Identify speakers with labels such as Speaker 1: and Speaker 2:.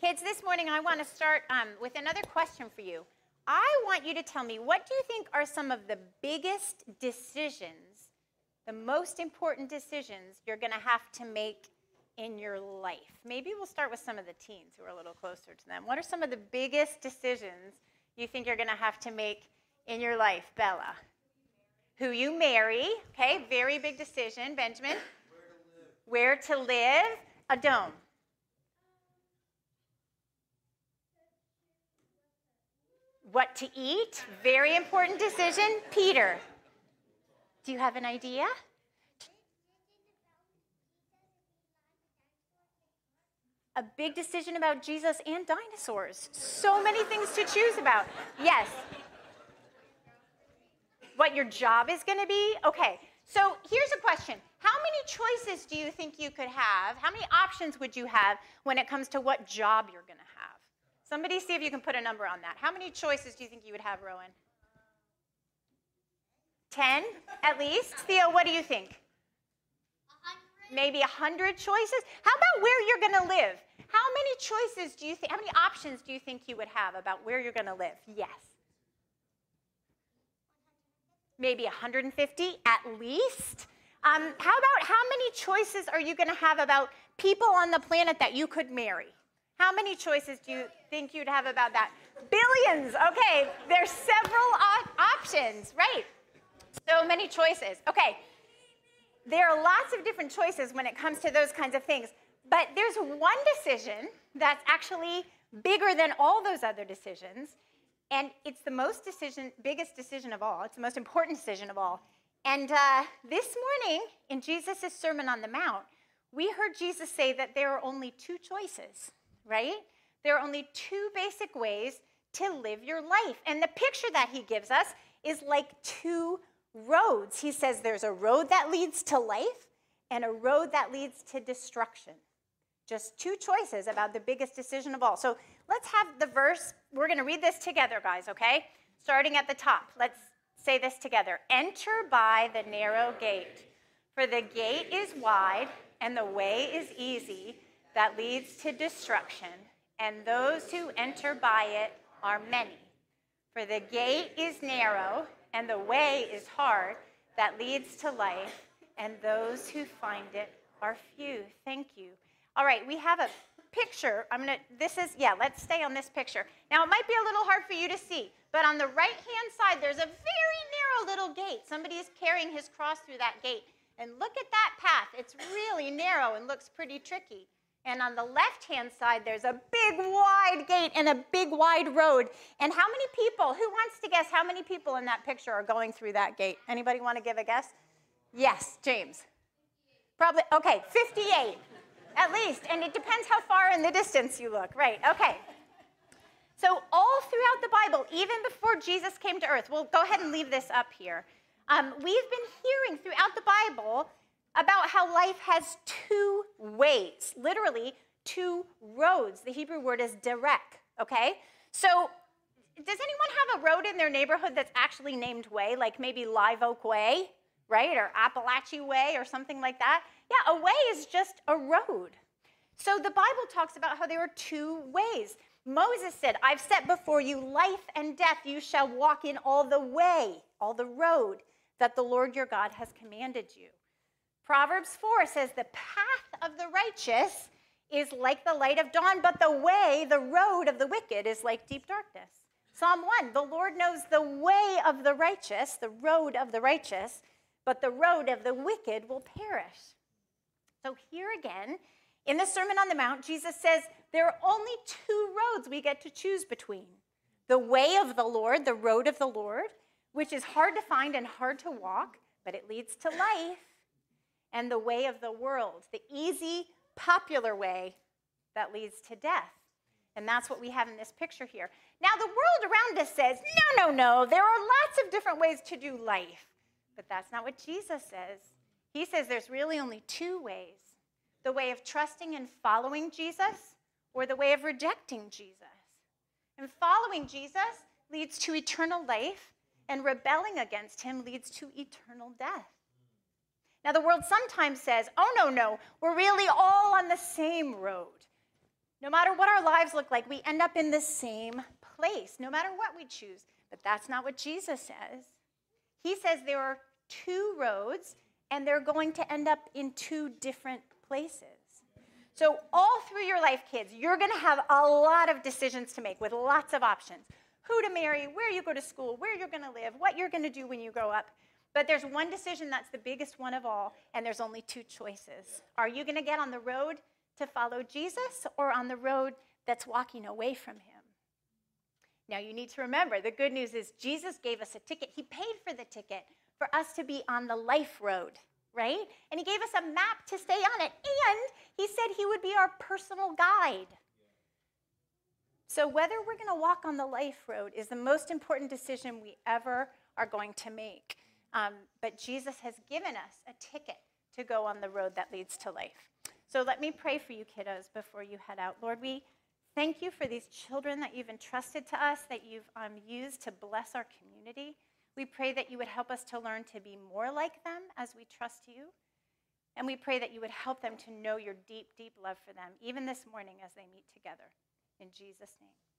Speaker 1: Kids, this morning I want to start um, with another question for you. I want you to tell me what do you think are some of the biggest decisions, the most important decisions you're going to have to make in your life? Maybe we'll start with some of the teens who are a little closer to them. What are some of the biggest decisions you think you're going to have to make in your life, Bella? Who you marry, okay, very big decision. Benjamin? Where to live. Where to live. Adone. What to eat, very important decision. Peter, do you have an idea? A big decision about Jesus and dinosaurs. So many things to choose about. Yes. What your job is going to be? Okay. So here's a question How many choices do you think you could have? How many options would you have when it comes to what job you're going to have? Somebody see if you can put a number on that. How many choices do you think you would have, Rowan? 10 at least? Theo, what do you think? 100. Maybe 100 choices? How about where you're going to live? How many choices do you think, how many options do you think you would have about where you're going to live? Yes. Maybe 150 at least. Um, how about how many choices are you going to have about people on the planet that you could marry? How many choices do you think you'd have about that? Billions. Okay, there's several op- options, right? So many choices. Okay, there are lots of different choices when it comes to those kinds of things. But there's one decision that's actually bigger than all those other decisions. And it's the most decision, biggest decision of all. It's the most important decision of all. And uh, this morning in Jesus' Sermon on the Mount, we heard Jesus say that there are only two choices right? There are only two basic ways to live your life. And the picture that he gives us is like two roads. He says there's a road that leads to life and a road that leads to destruction. Just two choices about the biggest decision of all. So let's have the verse. We're going to read this together, guys, okay? Starting at the top. Let's say this together Enter by the narrow gate, for the gate is wide and the way is easy that leads to destruction, and those who enter by it are many. For the gate is narrow, and the way is hard that leads to life, and those who find it are few. Thank you. All right, we have a picture. I'm gonna, this is, yeah, let's stay on this picture. Now, it might be a little hard for you to see, but on the right hand side, there's a very narrow little gate. Somebody is carrying his cross through that gate. And look at that path. It's really narrow and looks pretty tricky. And on the left hand side, there's a big wide gate and a big wide road. And how many people, who wants to guess how many people in that picture are going through that gate? Anybody want to give a guess? Yes, James. Probably, okay, 58 at least. And it depends how far in the distance you look. Right, okay. So, all throughout the Bible, even before Jesus came to earth, we'll go ahead and leave this up here. Um, we've been hearing throughout the Bible about how life has two ways, literally two roads. The Hebrew word is derek, okay? So, does anyone have a road in their neighborhood that's actually named way, like maybe Live Oak Way, right? Or Appalachie Way or something like that? Yeah, a way is just a road. So the Bible talks about how there are two ways. Moses said, I've set before you life and death. You shall walk in all the way, all the road that the Lord your God has commanded you. Proverbs 4 says, The path of the righteous is like the light of dawn, but the way, the road of the wicked is like deep darkness. Psalm 1 The Lord knows the way of the righteous, the road of the righteous, but the road of the wicked will perish. So here again, in the Sermon on the Mount, Jesus says there are only two roads we get to choose between the way of the Lord, the road of the Lord, which is hard to find and hard to walk, but it leads to life and the way of the world, the easy, popular way that leads to death. And that's what we have in this picture here. Now, the world around us says, no, no, no, there are lots of different ways to do life. But that's not what Jesus says. He says there's really only two ways the way of trusting and following Jesus, or the way of rejecting Jesus. And following Jesus leads to eternal life, and rebelling against him leads to eternal death. Now, the world sometimes says, oh, no, no, we're really all on the same road. No matter what our lives look like, we end up in the same place, no matter what we choose. But that's not what Jesus says. He says there are two roads, and they're going to end up in two different places. So, all through your life, kids, you're going to have a lot of decisions to make with lots of options who to marry, where you go to school, where you're going to live, what you're going to do when you grow up. But there's one decision that's the biggest one of all, and there's only two choices. Are you going to get on the road to follow Jesus or on the road that's walking away from him? Now, you need to remember the good news is Jesus gave us a ticket. He paid for the ticket for us to be on the life road, right? And He gave us a map to stay on it. And He said He would be our personal guide. So, whether we're going to walk on the life road is the most important decision we ever are going to make. Um, but Jesus has given us a ticket to go on the road that leads to life. So let me pray for you, kiddos, before you head out. Lord, we thank you for these children that you've entrusted to us, that you've um, used to bless our community. We pray that you would help us to learn to be more like them as we trust you. And we pray that you would help them to know your deep, deep love for them, even this morning as they meet together. In Jesus' name.